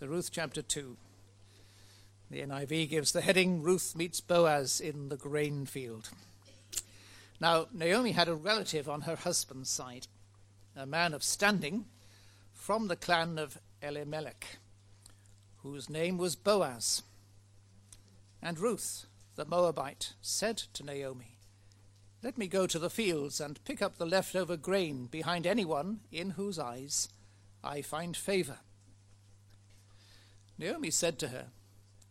So, Ruth chapter 2. The NIV gives the heading Ruth meets Boaz in the grain field. Now, Naomi had a relative on her husband's side, a man of standing from the clan of Elimelech, whose name was Boaz. And Ruth, the Moabite, said to Naomi, Let me go to the fields and pick up the leftover grain behind anyone in whose eyes I find favor. Naomi said to her,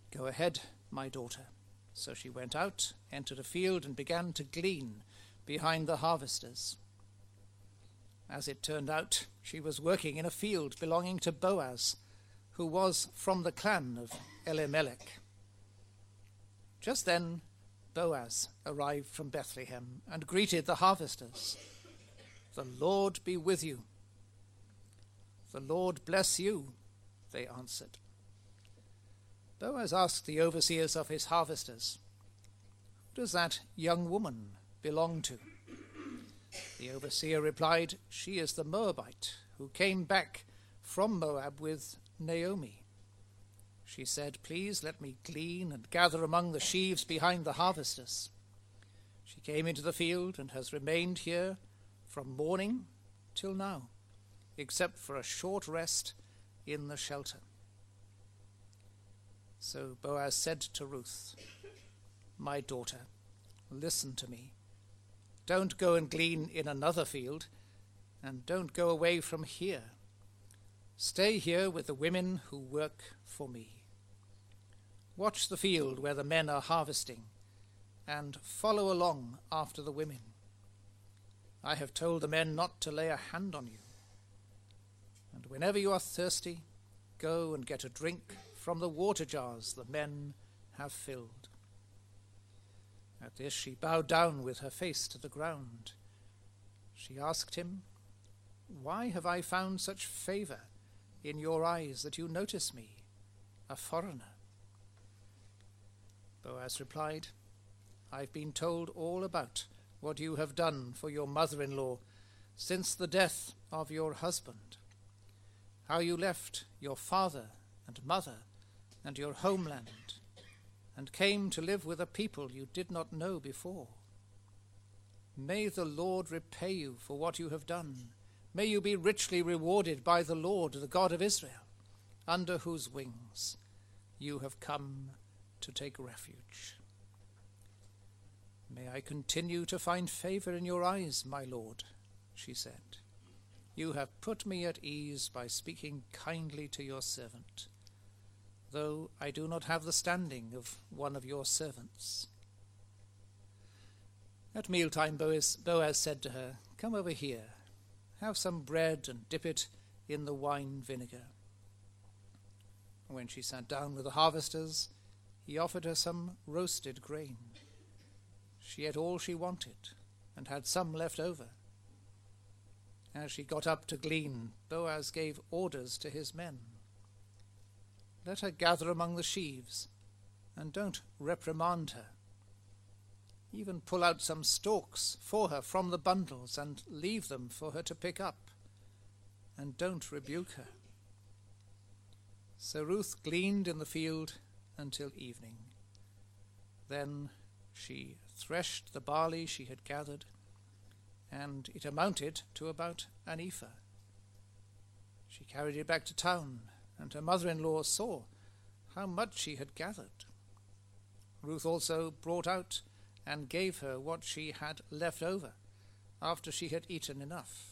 Go ahead, my daughter. So she went out, entered a field, and began to glean behind the harvesters. As it turned out, she was working in a field belonging to Boaz, who was from the clan of Elimelech. Just then, Boaz arrived from Bethlehem and greeted the harvesters. The Lord be with you. The Lord bless you, they answered. Boaz asked the overseers of his harvesters, Who does that young woman belong to? The overseer replied, She is the Moabite who came back from Moab with Naomi. She said, Please let me glean and gather among the sheaves behind the harvesters. She came into the field and has remained here from morning till now, except for a short rest in the shelter. So Boaz said to Ruth, My daughter, listen to me. Don't go and glean in another field, and don't go away from here. Stay here with the women who work for me. Watch the field where the men are harvesting, and follow along after the women. I have told the men not to lay a hand on you. And whenever you are thirsty, go and get a drink from the water jars the men have filled. At this she bowed down with her face to the ground. She asked him, Why have I found such favor in your eyes that you notice me, a foreigner? Boaz replied, I've been told all about what you have done for your mother in law since the death of your husband, how you left your father and mother and your homeland, and came to live with a people you did not know before. May the Lord repay you for what you have done. May you be richly rewarded by the Lord, the God of Israel, under whose wings you have come to take refuge. May I continue to find favor in your eyes, my Lord, she said. You have put me at ease by speaking kindly to your servant though I do not have the standing of one of your servants. At mealtime, Boaz, Boaz said to her, Come over here, have some bread and dip it in the wine vinegar. When she sat down with the harvesters, he offered her some roasted grain. She ate all she wanted and had some left over. As she got up to glean, Boaz gave orders to his men. Let her gather among the sheaves, and don't reprimand her. Even pull out some stalks for her from the bundles and leave them for her to pick up, and don't rebuke her. So Ruth gleaned in the field until evening. Then she threshed the barley she had gathered, and it amounted to about an ephah. She carried it back to town and her mother in law saw how much she had gathered. Ruth also brought out and gave her what she had left over after she had eaten enough.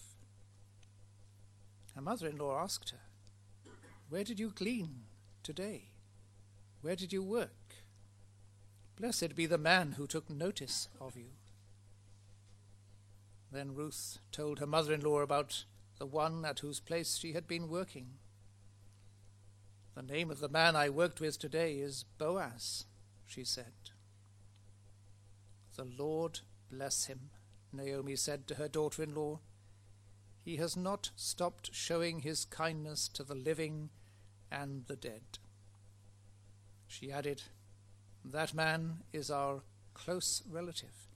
Her mother in law asked her, Where did you glean today? Where did you work? Blessed be the man who took notice of you. Then Ruth told her mother in law about the one at whose place she had been working. The name of the man I worked with today is Boaz, she said. The Lord bless him, Naomi said to her daughter in law. He has not stopped showing his kindness to the living and the dead. She added, That man is our close relative.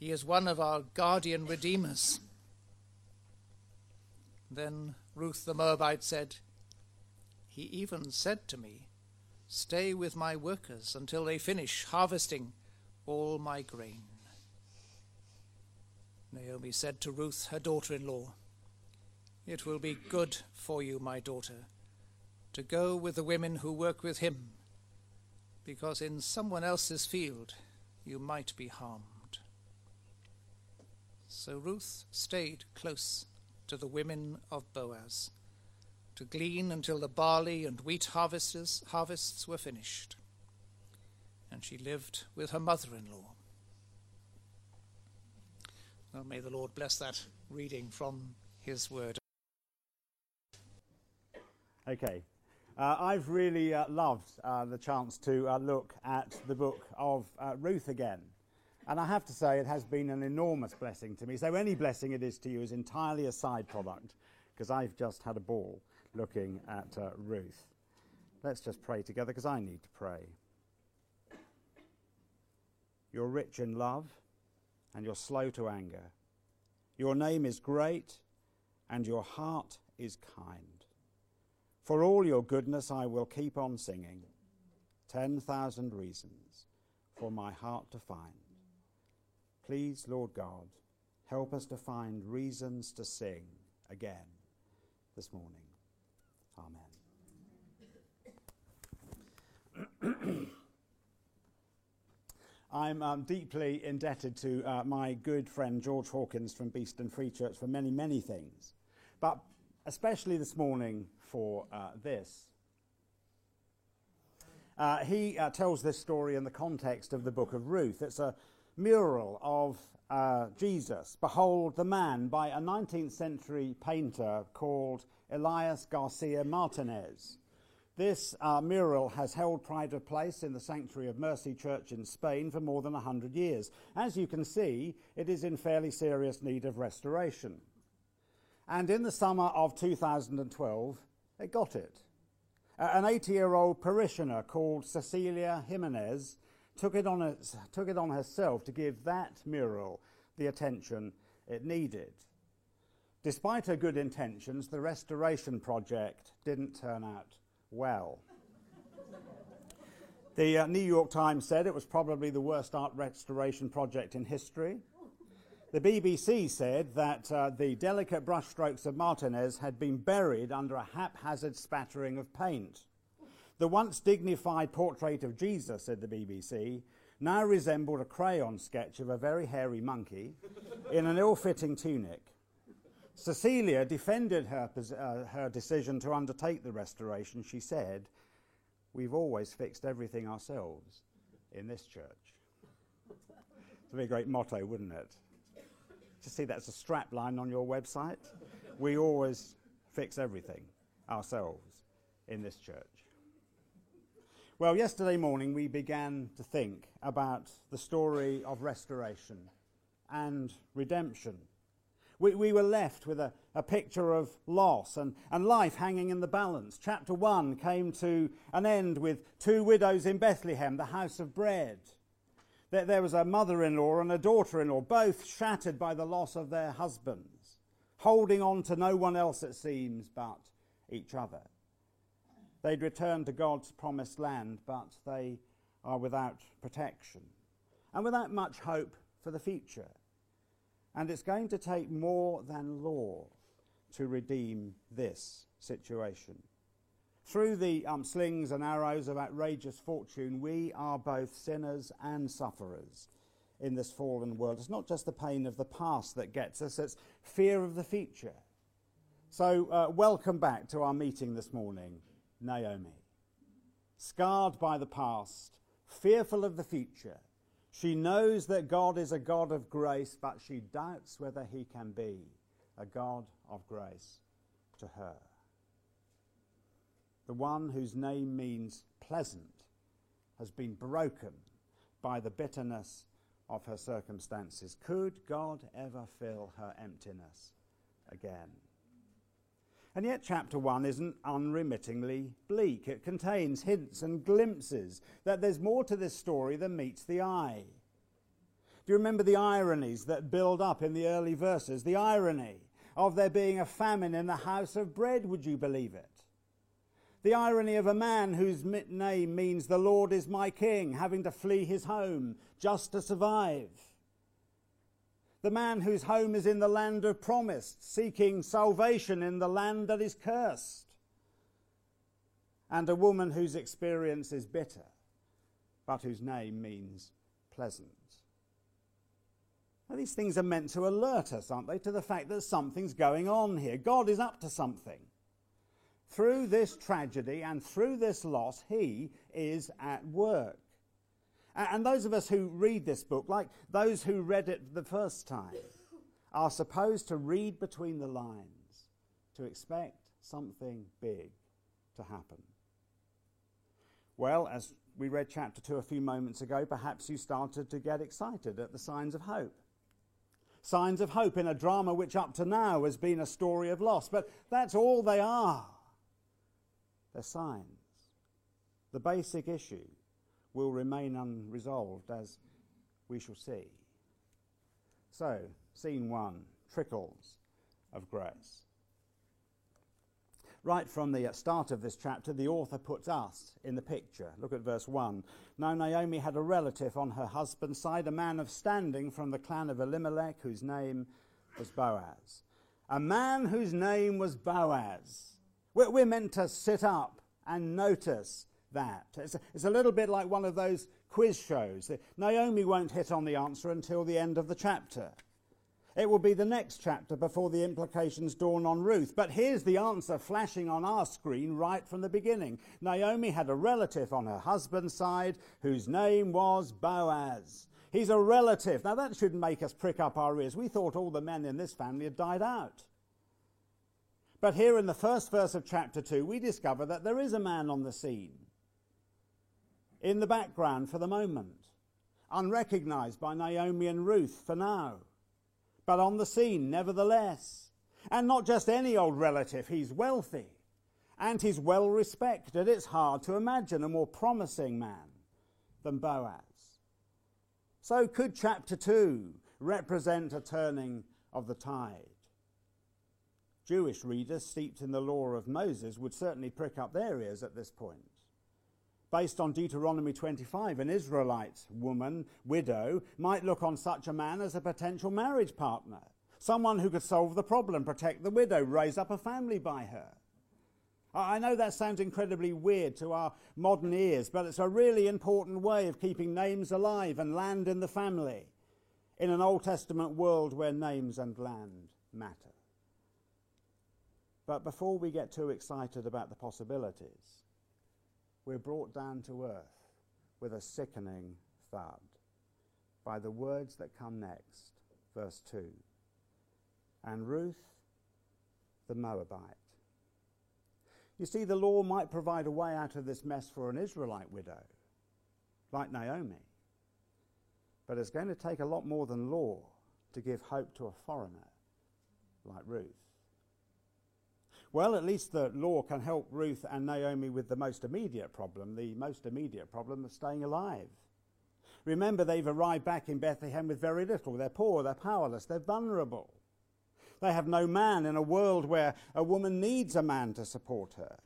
He is one of our guardian redeemers. Then Ruth the Moabite said, He even said to me, Stay with my workers until they finish harvesting all my grain. Naomi said to Ruth, her daughter in law, It will be good for you, my daughter, to go with the women who work with him, because in someone else's field you might be harmed. So Ruth stayed close to the women of Boaz to glean until the barley and wheat harvests, harvests were finished. And she lived with her mother in law. Well, may the Lord bless that reading from his word. Okay. Uh, I've really uh, loved uh, the chance to uh, look at the book of uh, Ruth again. And I have to say, it has been an enormous blessing to me. So, any blessing it is to you is entirely a side product, because I've just had a ball looking at uh, Ruth. Let's just pray together because I need to pray. You're rich in love and you're slow to anger. Your name is great and your heart is kind. For all your goodness, I will keep on singing 10,000 reasons for my heart to find. Please, Lord God, help us to find reasons to sing again this morning. Amen. I'm um, deeply indebted to uh, my good friend George Hawkins from Beeston Free Church for many, many things, but especially this morning for uh, this. Uh, he uh, tells this story in the context of the book of Ruth. It's a mural of uh, Jesus, Behold the Man, by a 19th century painter called Elias Garcia Martinez. This uh, mural has held pride of place in the sanctuary of Mercy Church in Spain for more than 100 years. As you can see, it is in fairly serious need of restoration. And in the summer of 2012, it got it. Uh, an 80 year old parishioner called Cecilia Jimenez took it, on took it on herself to give that mural the attention it needed. Despite her good intentions, the restoration project didn't turn out well. the uh, New York Times said it was probably the worst art restoration project in history. The BBC said that uh, the delicate brushstrokes of Martinez had been buried under a haphazard spattering of paint. The once dignified portrait of Jesus, said the BBC, now resembled a crayon sketch of a very hairy monkey in an ill fitting tunic. Cecilia defended her, uh, her decision to undertake the restoration. She said, We've always fixed everything ourselves in this church. It's a very great motto, wouldn't it? To see that's a strap line on your website. We always fix everything ourselves in this church. Well, yesterday morning we began to think about the story of restoration and redemption we, we were left with a, a picture of loss and, and life hanging in the balance. Chapter 1 came to an end with two widows in Bethlehem, the house of bread. There, there was a mother in law and a daughter in law, both shattered by the loss of their husbands, holding on to no one else, it seems, but each other. They'd returned to God's promised land, but they are without protection and without much hope for the future. And it's going to take more than law to redeem this situation. Through the um, slings and arrows of outrageous fortune, we are both sinners and sufferers in this fallen world. It's not just the pain of the past that gets us, it's fear of the future. So, uh, welcome back to our meeting this morning, Naomi. Scarred by the past, fearful of the future, she knows that God is a God of grace, but she doubts whether he can be a God of grace to her. The one whose name means pleasant has been broken by the bitterness of her circumstances. Could God ever fill her emptiness again? And yet, chapter 1 isn't unremittingly bleak. It contains hints and glimpses that there's more to this story than meets the eye. Do you remember the ironies that build up in the early verses? The irony of there being a famine in the house of bread, would you believe it? The irony of a man whose name means the Lord is my king, having to flee his home just to survive. The man whose home is in the land of promise, seeking salvation in the land that is cursed. And a woman whose experience is bitter, but whose name means pleasant. Now, these things are meant to alert us, aren't they, to the fact that something's going on here. God is up to something. Through this tragedy and through this loss, He is at work. And those of us who read this book, like those who read it the first time, are supposed to read between the lines to expect something big to happen. Well, as we read chapter 2 a few moments ago, perhaps you started to get excited at the signs of hope. Signs of hope in a drama which up to now has been a story of loss, but that's all they are. They're signs. The basic issue will remain unresolved, as we shall see. So, scene one trickles of grace. Right from the start of this chapter, the author puts us in the picture. Look at verse 1. Now, Naomi had a relative on her husband's side, a man of standing from the clan of Elimelech, whose name was Boaz. A man whose name was Boaz. We're meant to sit up and notice that. It's a, it's a little bit like one of those quiz shows. Naomi won't hit on the answer until the end of the chapter. It will be the next chapter before the implications dawn on Ruth. But here's the answer flashing on our screen right from the beginning. Naomi had a relative on her husband's side whose name was Boaz. He's a relative. Now that should make us prick up our ears. We thought all the men in this family had died out. But here in the first verse of chapter 2, we discover that there is a man on the scene in the background for the moment, unrecognized by Naomi and Ruth for now, but on the scene nevertheless. And not just any old relative, he's wealthy and he's well respected. It's hard to imagine a more promising man than Boaz. So, could chapter 2 represent a turning of the tide? Jewish readers steeped in the law of Moses would certainly prick up their ears at this point based on Deuteronomy 25, an Israelite woman, widow, might look on such a man as a potential marriage partner, someone who could solve the problem, protect the widow, raise up a family by her. I know that sounds incredibly weird to our modern ears, but it's a really important way of keeping names alive and land in the family in an Old Testament world where names and land matter. But before we get too excited about the possibilities, we're brought down to earth with a sickening thud by the words that come next, verse 2. And Ruth the Moabite. You see, the law might provide a way out of this mess for an Israelite widow, like Naomi. But it's going to take a lot more than law to give hope to a foreigner like Ruth. Well, at least the law can help Ruth and Naomi with the most immediate problem, the most immediate problem of staying alive. Remember, they've arrived back in Bethlehem with very little. They're poor, they're powerless, they're vulnerable. They have no man in a world where a woman needs a man to support her.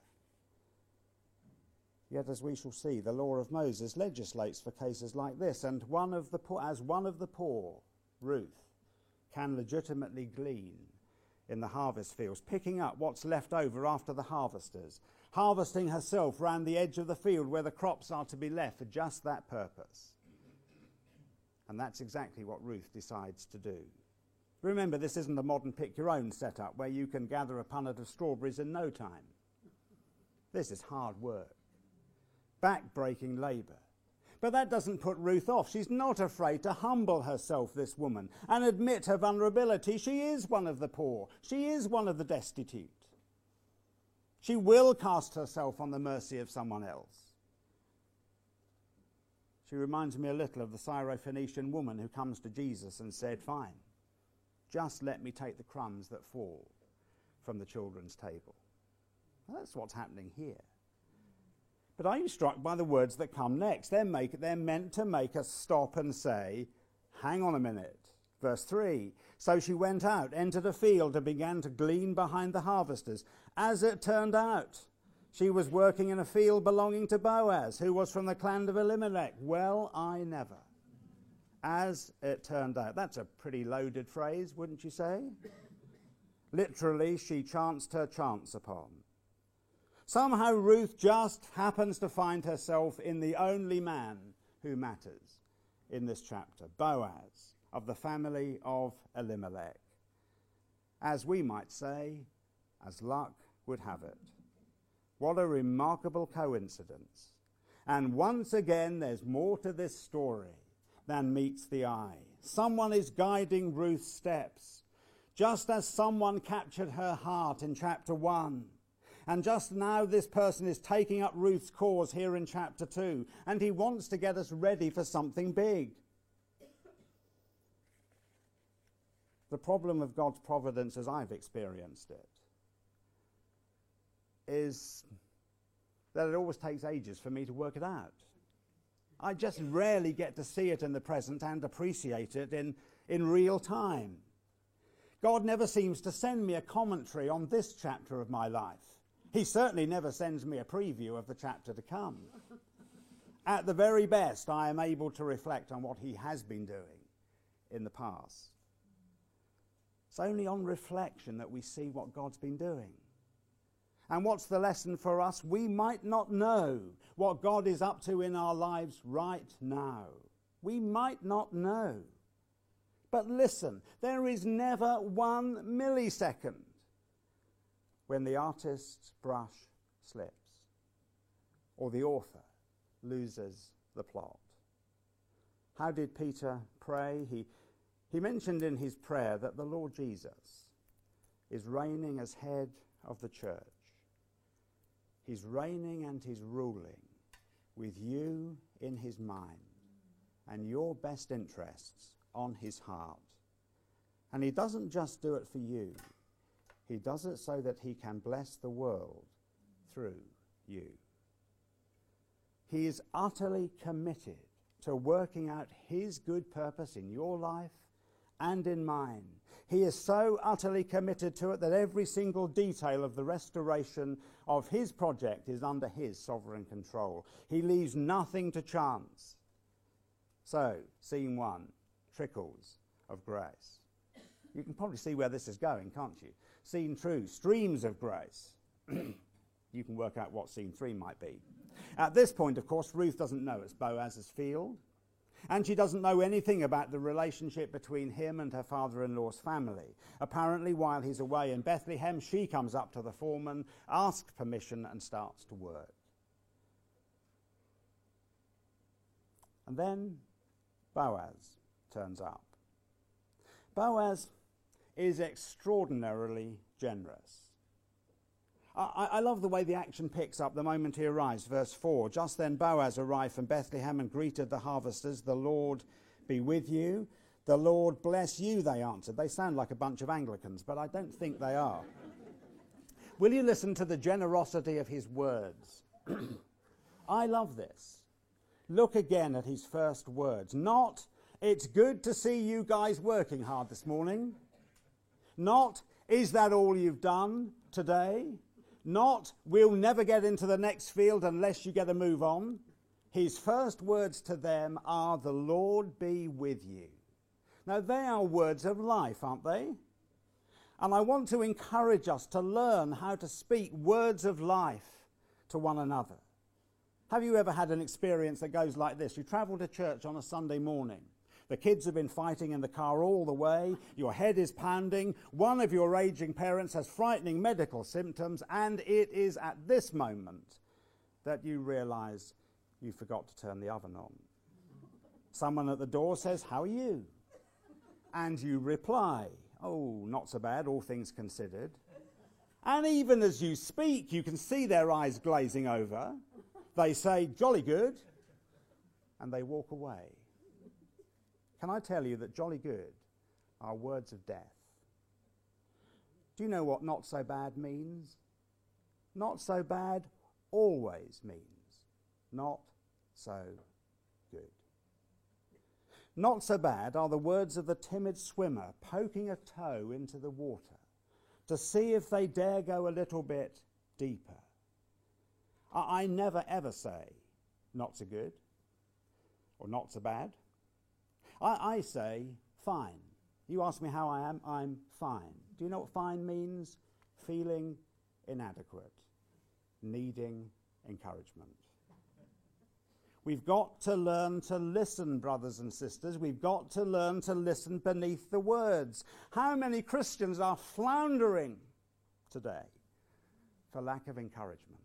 Yet, as we shall see, the law of Moses legislates for cases like this, and one of the poor, as one of the poor, Ruth, can legitimately glean in the harvest fields, picking up what's left over after the harvesters, harvesting herself round the edge of the field where the crops are to be left for just that purpose. And that's exactly what Ruth decides to do. Remember, this isn't a modern pick your own setup where you can gather a punnet of strawberries in no time. This is hard work, back-breaking labour. But that doesn't put Ruth off. She's not afraid to humble herself, this woman, and admit her vulnerability. She is one of the poor, she is one of the destitute. She will cast herself on the mercy of someone else. She reminds me a little of the Syrophoenician woman who comes to Jesus and said, Fine, just let me take the crumbs that fall from the children's table. Well, that's what's happening here. But are you struck by the words that come next? They're, make, they're meant to make us stop and say, hang on a minute. Verse 3 So she went out, entered a field, and began to glean behind the harvesters. As it turned out, She was working in a field belonging to Boaz, who was from the clan of Elimelech. Well, I never. As it turned out. That's a pretty loaded phrase, wouldn't you say? Literally, she chanced her chance upon. Somehow, Ruth just happens to find herself in the only man who matters in this chapter Boaz, of the family of Elimelech. As we might say, as luck would have it. What a remarkable coincidence. And once again, there's more to this story than meets the eye. Someone is guiding Ruth's steps, just as someone captured her heart in chapter 1. And just now, this person is taking up Ruth's cause here in chapter 2, and he wants to get us ready for something big. The problem of God's providence, as I've experienced it, is that it always takes ages for me to work it out. I just rarely get to see it in the present and appreciate it in, in real time. God never seems to send me a commentary on this chapter of my life. He certainly never sends me a preview of the chapter to come. At the very best, I am able to reflect on what He has been doing in the past. It's only on reflection that we see what God's been doing. And what's the lesson for us? We might not know what God is up to in our lives right now. We might not know. But listen, there is never one millisecond when the artist's brush slips or the author loses the plot. How did Peter pray? He, he mentioned in his prayer that the Lord Jesus is reigning as head of the church. He's reigning and he's ruling with you in his mind and your best interests on his heart. And he doesn't just do it for you, he does it so that he can bless the world through you. He is utterly committed to working out his good purpose in your life and in mine. He is so utterly committed to it that every single detail of the restoration of his project is under his sovereign control. He leaves nothing to chance. So, scene one trickles of grace. You can probably see where this is going, can't you? Scene two streams of grace. you can work out what scene three might be. At this point, of course, Ruth doesn't know it's Boaz's field. And she doesn't know anything about the relationship between him and her father in law's family. Apparently, while he's away in Bethlehem, she comes up to the foreman, asks permission, and starts to work. And then Boaz turns up. Boaz is extraordinarily generous. I, I, love the way the action picks up the moment he arrives. Verse 4 Just then Boaz arrived from Bethlehem and greeted the harvesters. The Lord be with you. The Lord bless you, they answered. They sound like a bunch of Anglicans, but I don't think they are. Will you listen to the generosity of his words? I love this. Look again at his first words. Not, it's good to see you guys working hard this morning. Not, is that all you've done today? Not, we'll never get into the next field unless you get a move on. His first words to them are, The Lord be with you. Now, they are words of life, aren't they? And I want to encourage us to learn how to speak words of life to one another. Have you ever had an experience that goes like this? You travel to church on a Sunday morning. The kids have been fighting in the car all the way. Your head is pounding. One of your raging parents has frightening medical symptoms, and it is at this moment that you realize you forgot to turn the oven on. Someone at the door says, How are you? And you reply, Oh, not so bad, all things considered. And even as you speak, you can see their eyes glazing over. They say, Jolly good. And they walk away. Can I tell you that jolly good are words of death? Do you know what not so bad means? Not so bad always means not so good. Not so bad are the words of the timid swimmer poking a toe into the water to see if they dare go a little bit deeper. I, I never ever say, not so good or not so bad. I, I say, fine. You ask me how I am, I'm fine. Do you know what fine means? Feeling inadequate, needing encouragement. We've got to learn to listen, brothers and sisters. We've got to learn to listen beneath the words. How many Christians are floundering today for lack of encouragement?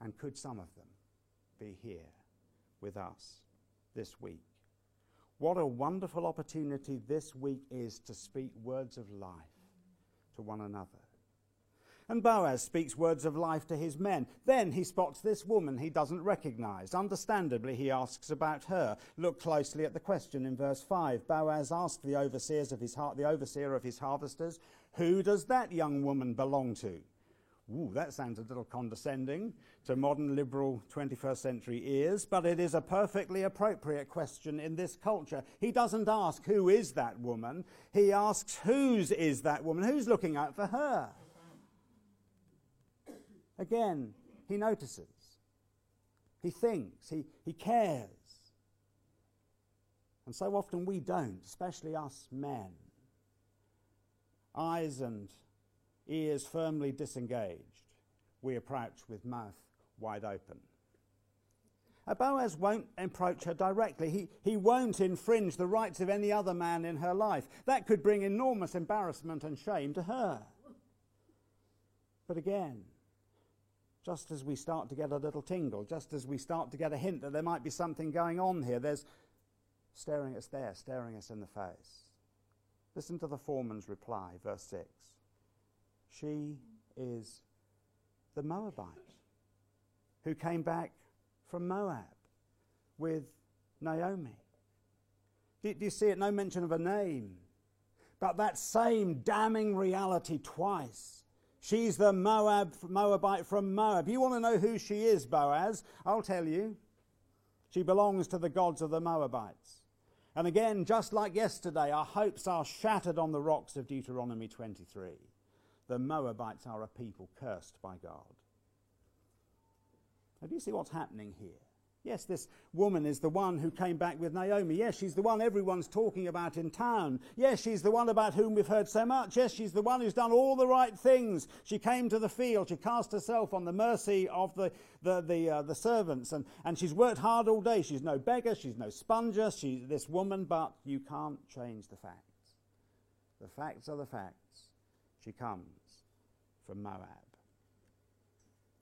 And could some of them be here with us this week? What a wonderful opportunity this week is to speak words of life to one another. And Boaz speaks words of life to his men. Then he spots this woman he doesn't recognize. Understandably, he asks about her. Look closely at the question in verse 5. Boaz asked the overseers of his the overseer of his harvesters, Who does that young woman belong to? Ooh, that sounds a little condescending to modern liberal 21st century ears, but it is a perfectly appropriate question in this culture. He doesn't ask, Who is that woman? He asks, Whose is that woman? Who's looking out for her? Again, he notices. He thinks. He, he cares. And so often we don't, especially us men. Eyes and ears firmly disengaged, we approach with mouth wide open. Boaz won't approach her directly. He, he won't infringe the rights of any other man in her life. That could bring enormous embarrassment and shame to her. But again, just as we start to get a little tingle, just as we start to get a hint that there might be something going on here, there's staring us there, staring us in the face. Listen to the foreman's reply, verse 6. She is the Moabite who came back from Moab with Naomi. Do, you see it? No mention of a name. But that same damning reality twice She's the Moab, Moabite from Moab. You want to know who she is, Boaz? I'll tell you. She belongs to the gods of the Moabites. And again, just like yesterday, our hopes are shattered on the rocks of Deuteronomy 23. The Moabites are a people cursed by God. Now, do you see what's happening here? Yes, this woman is the one who came back with Naomi. Yes, she's the one everyone's talking about in town. Yes, she's the one about whom we've heard so much. Yes, she's the one who's done all the right things. She came to the field. She cast herself on the mercy of the, the, the, uh, the servants. And, and she's worked hard all day. She's no beggar. She's no sponger. She's this woman, but you can't change the facts. The facts are the facts. She comes from Moab.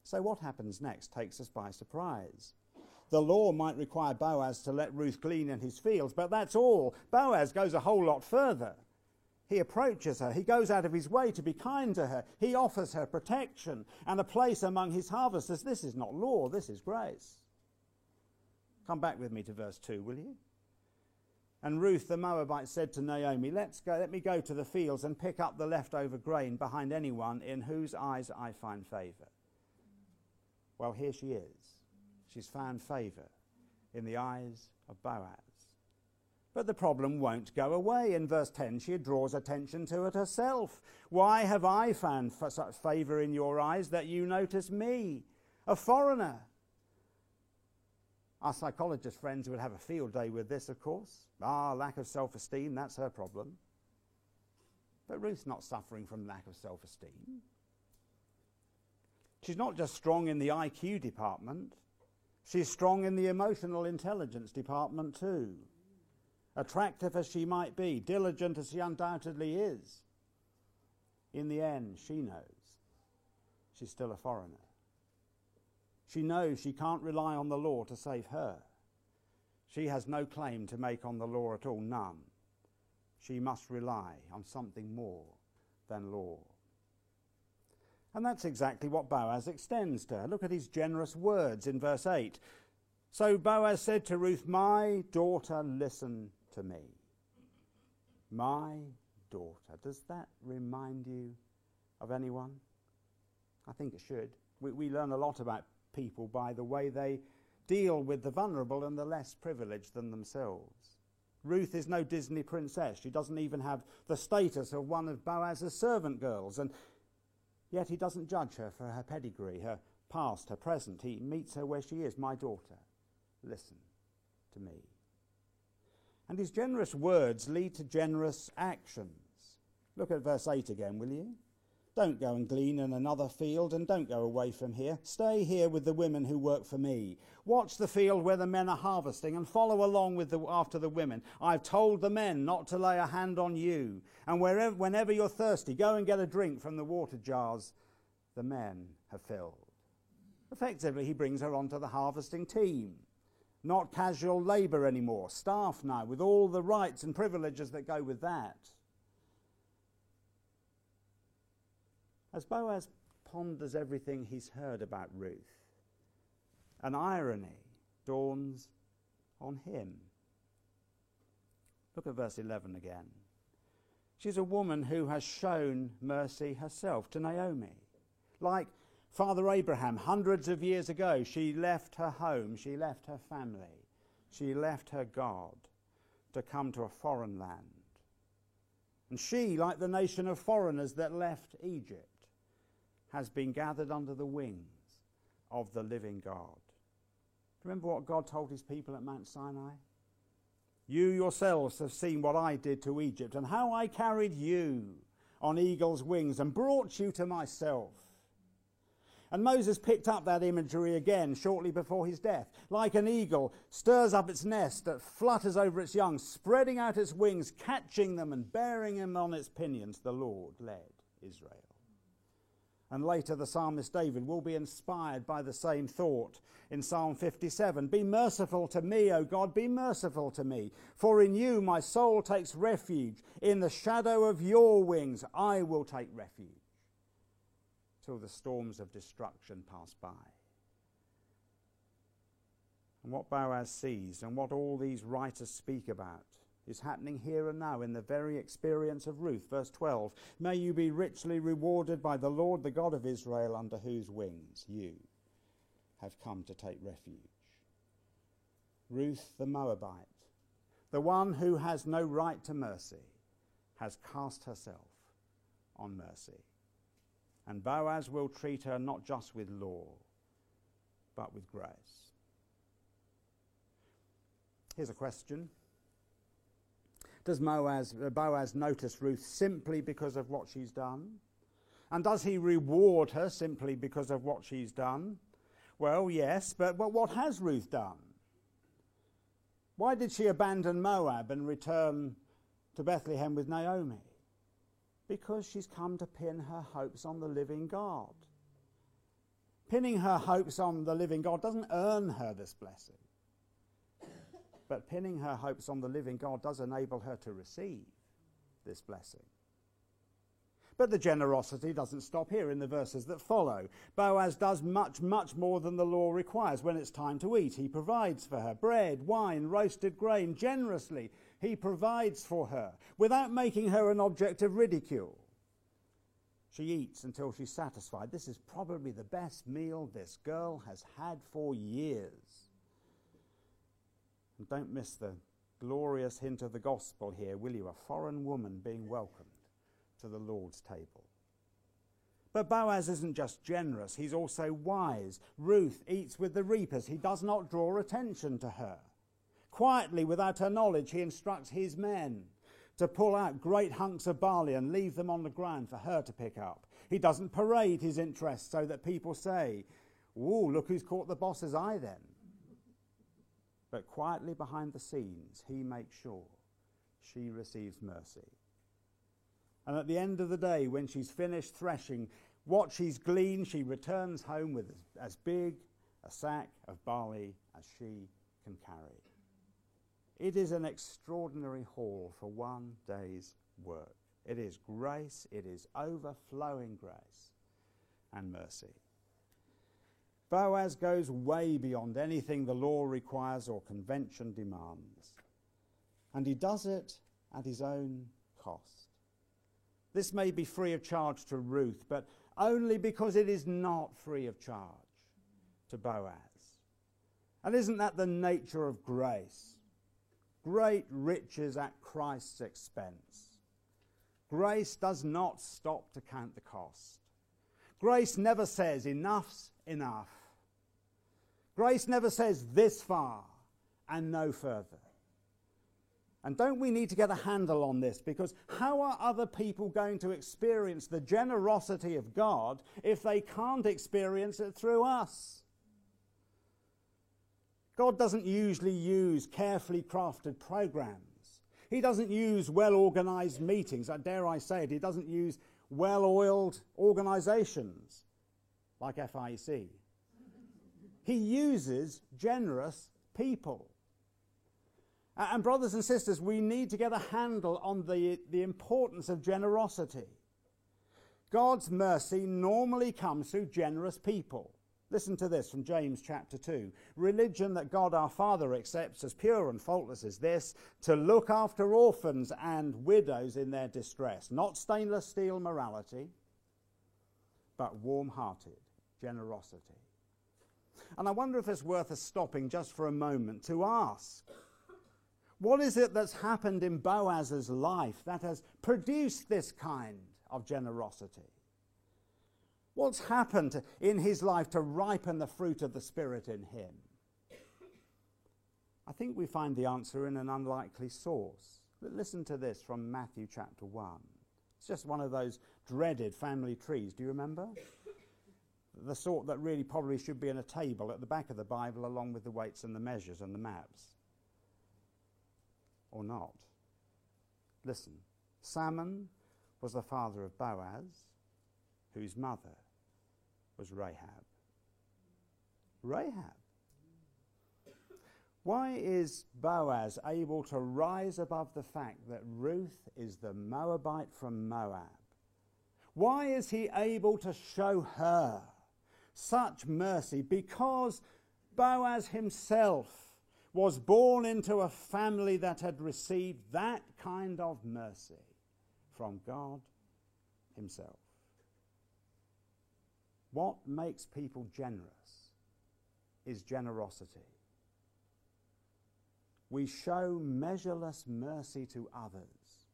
So, what happens next takes us by surprise. The law might require Boaz to let Ruth glean in his fields, but that's all. Boaz goes a whole lot further. He approaches her. He goes out of his way to be kind to her. He offers her protection and a place among his harvesters. This is not law, this is grace. Come back with me to verse 2, will you? And Ruth the Moabite said to Naomi, Let's go, let me go to the fields and pick up the leftover grain behind anyone in whose eyes I find favor. Well, here she is. She's found favor in the eyes of Boaz. But the problem won't go away. In verse 10, she draws attention to it herself. Why have I found such favor in your eyes that you notice me, a foreigner? Our psychologist friends would have a field day with this, of course. Ah, lack of self esteem, that's her problem. But Ruth's not suffering from lack of self esteem. She's not just strong in the IQ department, She's strong in the emotional intelligence department too. Attractive as she might be, diligent as she undoubtedly is, in the end, she knows she's still a foreigner. She knows she can't rely on the law to save her. She has no claim to make on the law at all, none. She must rely on something more than law. And that's exactly what Boaz extends to her. Look at his generous words in verse 8. So Boaz said to Ruth, My daughter, listen to me. My daughter. Does that remind you of anyone? I think it should. We, we learn a lot about people by the way they deal with the vulnerable and the less privileged than themselves. Ruth is no Disney princess. She doesn't even have the status of one of Boaz's servant girls. And Yet he doesn't judge her for her pedigree, her past, her present. He meets her where she is. My daughter, listen to me. And his generous words lead to generous actions. Look at verse 8 again, will you? Don't go and glean in another field and don't go away from here. Stay here with the women who work for me. Watch the field where the men are harvesting and follow along with the, after the women. I've told the men not to lay a hand on you. And wherever, whenever you're thirsty, go and get a drink from the water jars the men have filled. Effectively, he brings her onto the harvesting team. Not casual labour anymore, staff now, with all the rights and privileges that go with that. As Boaz ponders everything he's heard about Ruth, an irony dawns on him. Look at verse 11 again. She's a woman who has shown mercy herself to Naomi. Like Father Abraham, hundreds of years ago, she left her home, she left her family, she left her God to come to a foreign land. And she, like the nation of foreigners that left Egypt, has been gathered under the wings of the living God. Remember what God told his people at Mount Sinai? You yourselves have seen what I did to Egypt and how I carried you on eagle's wings and brought you to myself. And Moses picked up that imagery again shortly before his death. Like an eagle, stirs up its nest that flutters over its young, spreading out its wings, catching them and bearing them on its pinions, the Lord led Israel. And later, the psalmist David will be inspired by the same thought in Psalm 57 Be merciful to me, O God, be merciful to me. For in you my soul takes refuge. In the shadow of your wings I will take refuge till the storms of destruction pass by. And what Boaz sees and what all these writers speak about is happening here and now in the very experience of Ruth. Verse 12 May you be richly rewarded by the Lord, the God of Israel, under whose wings you have come to take refuge. Ruth the Moabite, the one who has no right to mercy, has cast herself on mercy. And Boaz will treat her not just with law, but with grace. Here's a question. Does Boaz, uh, Boaz notice Ruth simply because of what she's done? And does he reward her simply because of what she's done? Well, yes, but, but what has Ruth done? Why did she abandon Moab and return to Bethlehem with Naomi? Because she's come to pin her hopes on the living God. Pinning her hopes on the living God doesn't earn her this blessing. But pinning her hopes on the living God does enable her to receive this blessing. But the generosity doesn't stop here in the verses that follow. Boaz does much, much more than the law requires when it's time to eat. He provides for her bread, wine, roasted grain generously. He provides for her without making her an object of ridicule. She eats until she's satisfied. This is probably the best meal this girl has had for years. And don't miss the glorious hint of the gospel here, will you? A foreign woman being welcomed to the Lord's table. But Boaz isn't just generous, he's also wise. Ruth eats with the reapers. He does not draw attention to her. Quietly, without her knowledge, he instructs his men to pull out great hunks of barley and leave them on the ground for her to pick up. He doesn't parade his interests so that people say, Ooh, look who's caught the boss's eye then. But quietly behind the scenes, he makes sure she receives mercy. And at the end of the day, when she's finished threshing what she's gleaned, she returns home with as big a sack of barley as she can carry. It is an extraordinary haul for one day's work. It is grace, it is overflowing grace and mercy. Boaz goes way beyond anything the law requires or convention demands. And he does it at his own cost. This may be free of charge to Ruth, but only because it is not free of charge to Boaz. And isn't that the nature of grace? Great riches at Christ's expense. Grace does not stop to count the cost. Grace never says enough's enough. Grace never says this far and no further. And don't we need to get a handle on this? Because how are other people going to experience the generosity of God if they can't experience it through us? God doesn't usually use carefully crafted programs. He doesn't use well organized meetings. I dare I say it, he doesn't use well oiled organizations like FIC. He uses generous people. And, brothers and sisters, we need to get a handle on the, the importance of generosity. God's mercy normally comes through generous people. Listen to this from James chapter 2. Religion that God our Father accepts as pure and faultless is this to look after orphans and widows in their distress. Not stainless steel morality, but warm hearted generosity. And I wonder if it's worth us stopping just for a moment to ask what is it that's happened in Boaz's life that has produced this kind of generosity? What's happened in his life to ripen the fruit of the Spirit in him? I think we find the answer in an unlikely source. Listen to this from Matthew chapter 1. It's just one of those dreaded family trees. Do you remember? The sort that really probably should be in a table at the back of the Bible along with the weights and the measures and the maps or not. Listen, Salmon was the father of Boaz, whose mother was Rahab. Rahab. Why is Boaz able to rise above the fact that Ruth is the Moabite from Moab? Why is he able to show her such mercy? Because Boaz himself was born into a family that had received that kind of mercy from God Himself. What makes people generous is generosity. We show measureless mercy to others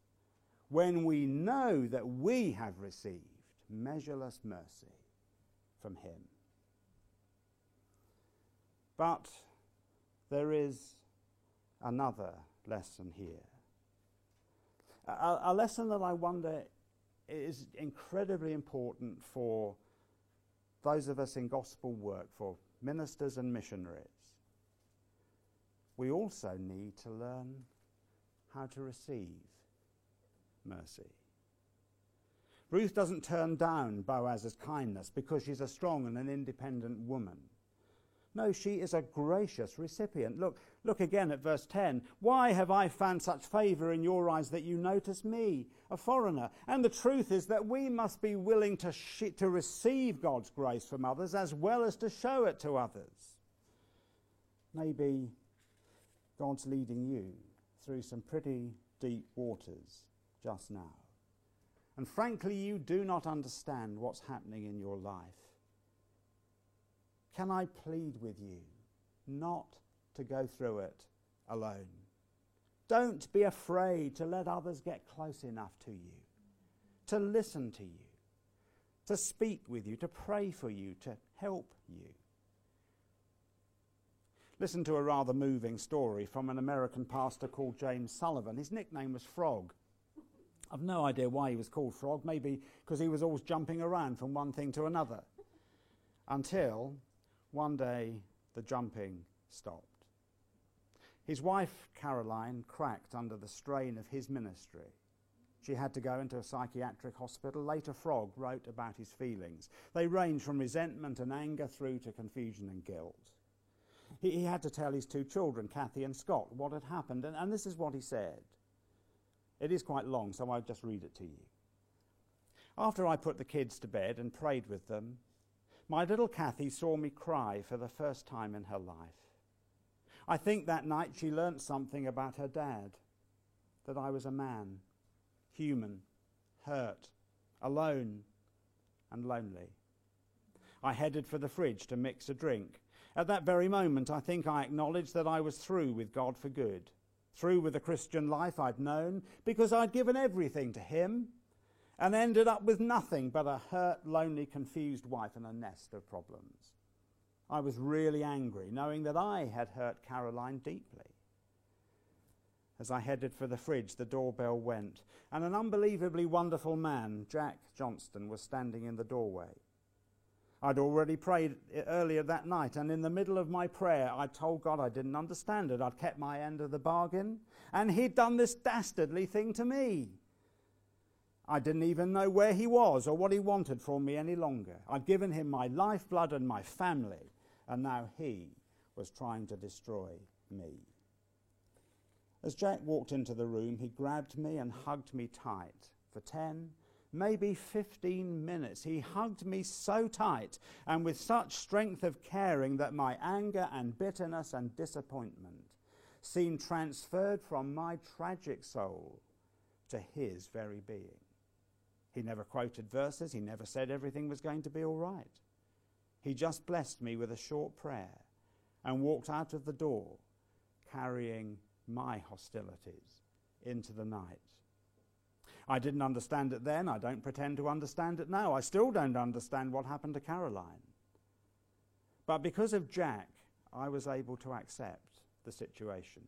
when we know that we have received measureless mercy from Him. But there is another lesson here. A, a, lesson that I wonder is incredibly important for those of us in gospel work, for ministers and missionaries. We also need to learn how to receive mercy. Ruth doesn't turn down Boaz's kindness because she's a strong and an independent woman. No, she is a gracious recipient. Look, look again at verse 10. Why have I found such favor in your eyes that you notice me, a foreigner? And the truth is that we must be willing to, sh- to receive God's grace from others as well as to show it to others. Maybe God's leading you through some pretty deep waters just now. And frankly, you do not understand what's happening in your life. Can I plead with you not to go through it alone? Don't be afraid to let others get close enough to you, to listen to you, to speak with you, to pray for you, to help you. Listen to a rather moving story from an American pastor called James Sullivan. His nickname was Frog. I've no idea why he was called Frog, maybe because he was always jumping around from one thing to another. Until one day, the jumping stopped. His wife, Caroline, cracked under the strain of his ministry. She had to go into a psychiatric hospital. Later, Frog wrote about his feelings. They ranged from resentment and anger through to confusion and guilt. He, he had to tell his two children, Kathy and Scott, what had happened, and, and this is what he said. It is quite long, so I'll just read it to you. After I put the kids to bed and prayed with them, my little Kathy saw me cry for the first time in her life. I think that night she learnt something about her dad that I was a man, human, hurt, alone, and lonely. I headed for the fridge to mix a drink. At that very moment, I think I acknowledged that I was through with God for good, through with the Christian life I'd known, because I'd given everything to Him and ended up with nothing but a hurt, lonely, confused wife and a nest of problems. I was really angry, knowing that I had hurt Caroline deeply. As I headed for the fridge, the doorbell went, and an unbelievably wonderful man, Jack Johnston, was standing in the doorway. I'd already prayed earlier that night, and in the middle of my prayer, I told God I didn't understand it. I'd kept my end of the bargain, and He'd done this dastardly thing to me. I didn't even know where He was or what He wanted from me any longer. I'd given Him my lifeblood and my family, and now He was trying to destroy me. As Jack walked into the room, he grabbed me and hugged me tight for 10, maybe 15 minutes. He hugged me so tight and with such strength of caring that my anger and bitterness and disappointment seemed transferred from my tragic soul to his very being. He never quoted verses, he never said everything was going to be all right. He just blessed me with a short prayer and walked out of the door carrying my hostilities into the night. I didn't understand it then. I don't pretend to understand it now. I still don't understand what happened to Caroline. But because of Jack, I was able to accept the situation.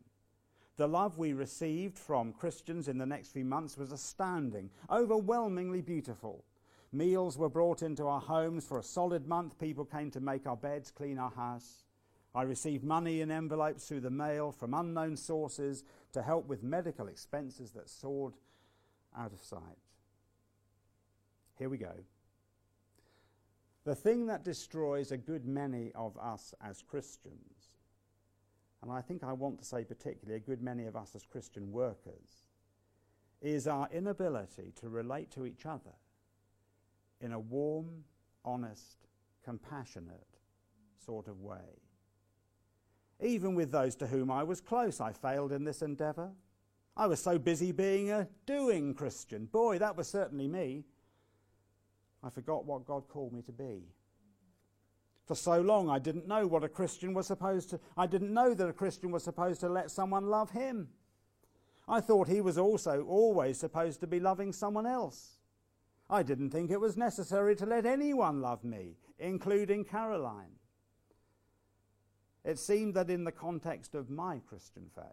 The love we received from Christians in the next few months was astounding, overwhelmingly beautiful. Meals were brought into our homes for a solid month. People came to make our beds, clean our house. I received money in envelopes through the mail from unknown sources to help with medical expenses that soared out of sight. Here we go. The thing that destroys a good many of us as Christians, and I think I want to say particularly a good many of us as Christian workers, is our inability to relate to each other in a warm, honest, compassionate sort of way. Even with those to whom I was close, I failed in this endeavour. I was so busy being a doing Christian. Boy, that was certainly me. I forgot what God called me to be. For so long, I didn't know what a Christian was supposed to. I didn't know that a Christian was supposed to let someone love him. I thought he was also always supposed to be loving someone else. I didn't think it was necessary to let anyone love me, including Caroline. It seemed that in the context of my Christian faith,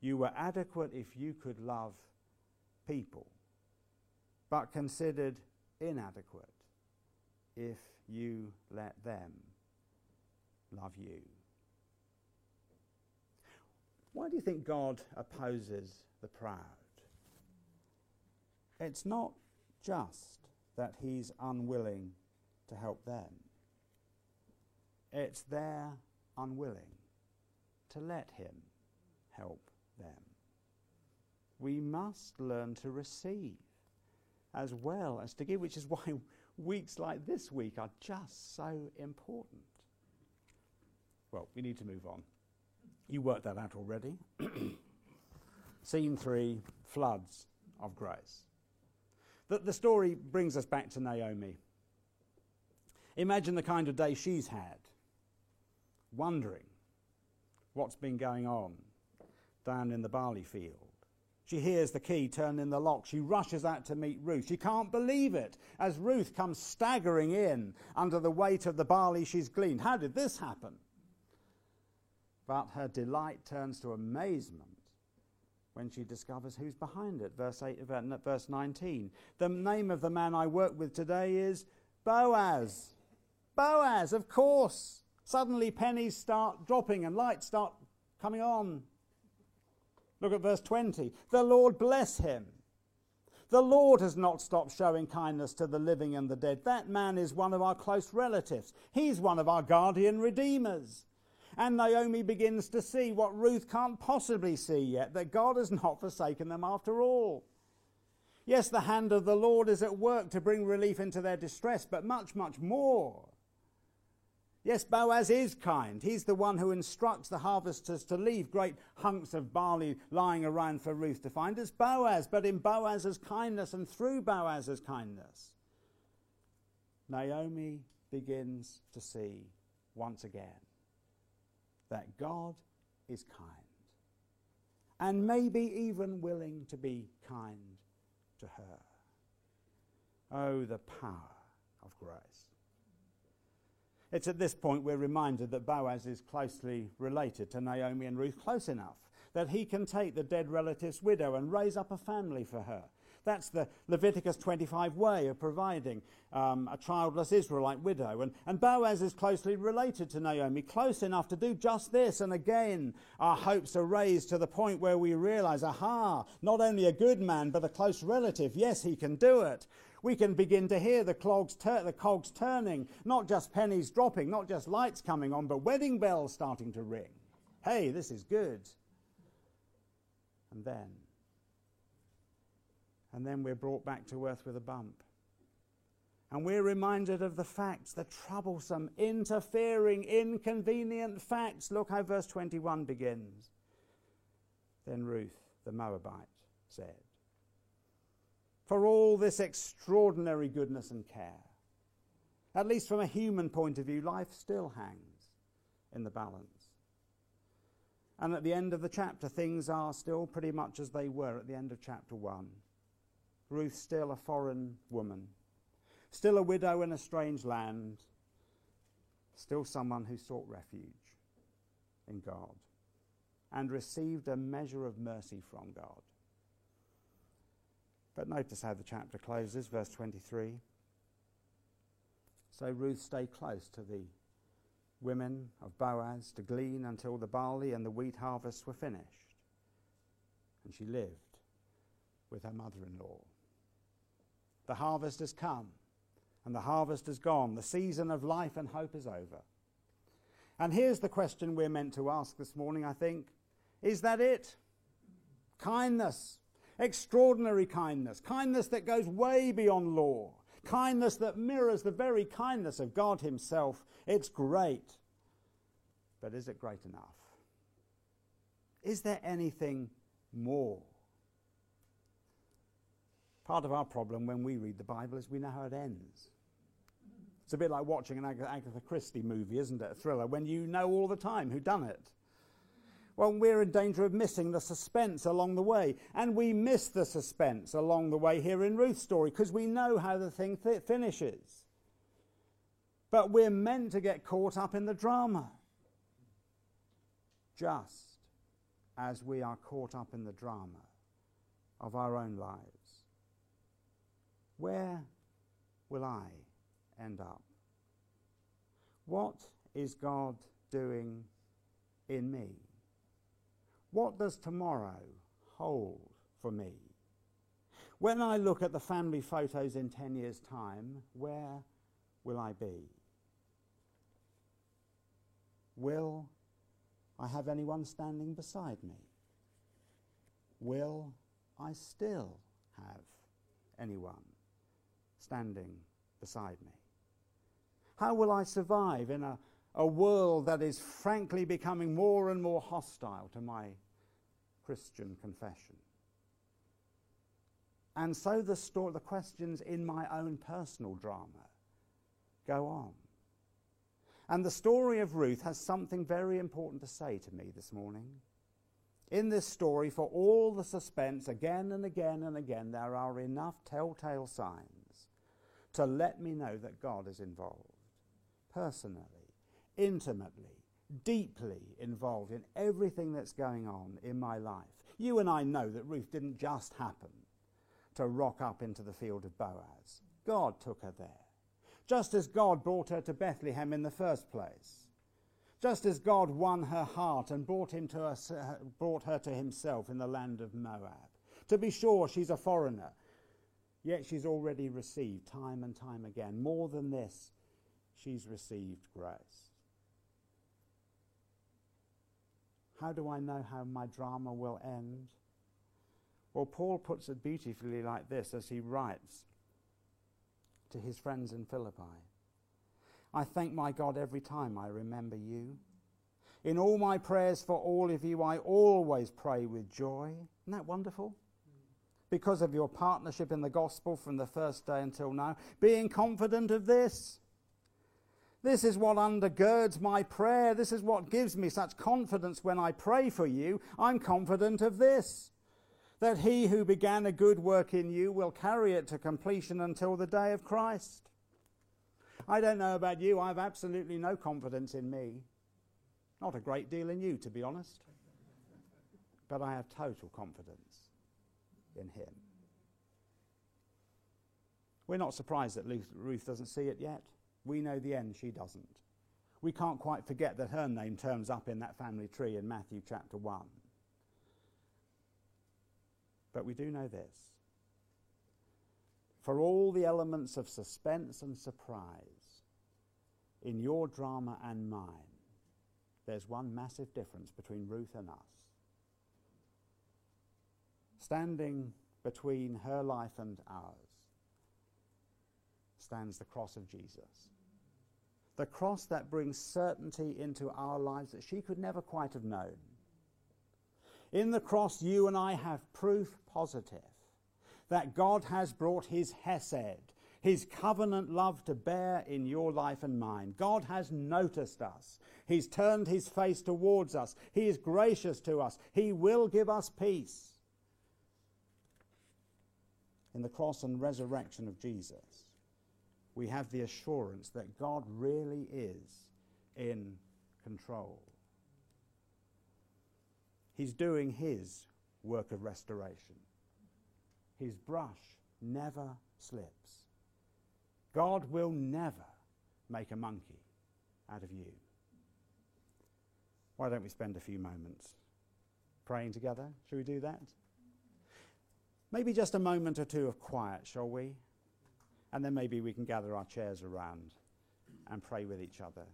you were adequate if you could love people, but considered inadequate if you let them love you. Why do you think God opposes the proud? It's not just that He's unwilling to help them, it's their unwilling to let Him help them. We must learn to receive as well as to give, which is why weeks like this week are just so important. Well, we need to move on. You worked that out already. Scene three floods of grace. The, the story brings us back to Naomi. Imagine the kind of day she's had wondering what's been going on down in the barley field. She hears the key turn in the lock. She rushes out to meet Ruth. She can't believe it as Ruth comes staggering in under the weight of the barley she's gleaned. How did this happen? But her delight turns to amazement when she discovers who's behind it. Verse, 8, uh, verse 19. The name of the man I work with today is Boaz. Boaz, of course. Suddenly pennies start dropping and lights start coming on. Look at verse 20. The Lord bless him. The Lord has not stopped showing kindness to the living and the dead. That man is one of our close relatives. He's one of our guardian redeemers. And Naomi begins to see what Ruth can't possibly see yet that God has not forsaken them after all. Yes, the hand of the Lord is at work to bring relief into their distress, but much, much more. Yes, Boaz is kind. He's the one who instructs the harvesters to leave great hunks of barley lying around for Ruth to find. It's Boaz, but in Boaz's kindness and through Boaz's kindness, Naomi begins to see once again that God is kind and maybe even willing to be kind to her. Oh, the power of grace. It's at this point we're reminded that Boaz is closely related to Naomi and Ruth, close enough that he can take the dead relative's widow and raise up a family for her. That's the Leviticus 25 way of providing um, a childless Israelite widow. And, and Boaz is closely related to Naomi, close enough to do just this. And again, our hopes are raised to the point where we realize, aha, not only a good man, but a close relative. Yes, he can do it. We can begin to hear the, clogs tur- the cogs turning, not just pennies dropping, not just lights coming on, but wedding bells starting to ring. Hey, this is good. And then and then we're brought back to earth with a bump. And we're reminded of the facts, the troublesome, interfering, inconvenient facts. Look how verse 21 begins. Then Ruth, the Moabite, said, For all this extraordinary goodness and care, at least from a human point of view, life still hangs in the balance. And at the end of the chapter, things are still pretty much as they were at the end of chapter 1. Ruth still a foreign woman, still a widow in a strange land, still someone who sought refuge in God and received a measure of mercy from God. But notice how the chapter closes, verse 23. So Ruth stayed close to the women of Boaz to glean until the barley and the wheat harvests were finished. And she lived with her mother in law. The harvest has come and the harvest has gone. The season of life and hope is over. And here's the question we're meant to ask this morning, I think. Is that it? Kindness, extraordinary kindness, kindness that goes way beyond law, kindness that mirrors the very kindness of God Himself. It's great. But is it great enough? Is there anything more? Part of our problem when we read the Bible is we know how it ends. It's a bit like watching an Agatha Christie movie, isn't it? A thriller, when you know all the time who done it. Well, we're in danger of missing the suspense along the way. And we miss the suspense along the way here in Ruth's story because we know how the thing th- finishes. But we're meant to get caught up in the drama. Just as we are caught up in the drama of our own lives. Where will I end up? What is God doing in me? What does tomorrow hold for me? When I look at the family photos in 10 years' time, where will I be? Will I have anyone standing beside me? Will I still have anyone? standing beside me? How will I survive in a, a world that is frankly becoming more and more hostile to my Christian confession? And so the, story, the questions in my own personal drama go on. And the story of Ruth has something very important to say to me this morning. In this story, for all the suspense, again and again and again, there are enough telltale signs to let me know that God is involved, personally, intimately, deeply involved in everything that's going on in my life. You and I know that Ruth didn't just happen to rock up into the field of Boaz. God took her there. Just as God brought her to Bethlehem in the first place. Just as God won her heart and brought, him to us, uh, brought her to himself in the land of Moab. To be sure, she's a foreigner. Yet she's already received time and time again. More than this, she's received grace. How do I know how my drama will end? Well, Paul puts it beautifully like this as he writes to his friends in Philippi I thank my God every time I remember you. In all my prayers for all of you, I always pray with joy. Isn't that wonderful? because of your partnership in the gospel from the first day until now, being confident of this. This is what undergirds my prayer. This is what gives me such confidence when I pray for you. I'm confident of this that he who began a good work in you will carry it to completion until the day of Christ. I don't know about you, I have absolutely no confidence in me. Not a great deal in you, to be honest. But I have total confidence in him. We're not surprised that Ruth doesn't see it yet. We know the end, she doesn't. We can't quite forget that her name turns up in that family tree in Matthew chapter 1. But we do know this. For all the elements of suspense and surprise in your drama and mine, there's one massive difference between Ruth and us. Standing between her life and ours stands the cross of Jesus. The cross that brings certainty into our lives that she could never quite have known. In the cross, you and I have proof positive that God has brought his Hesed, his covenant love to bear in your life and mine. God has noticed us. He's turned his face towards us. He is gracious to us. He will give us peace. In the cross and resurrection of Jesus, we have the assurance that God really is in control. He's doing his work of restoration. His brush never slips. God will never make a monkey out of you. Why don't we spend a few moments praying together? Shall we do that? Maybe just a moment or two of quiet, shall we? And then maybe we can gather our chairs around and pray with each other.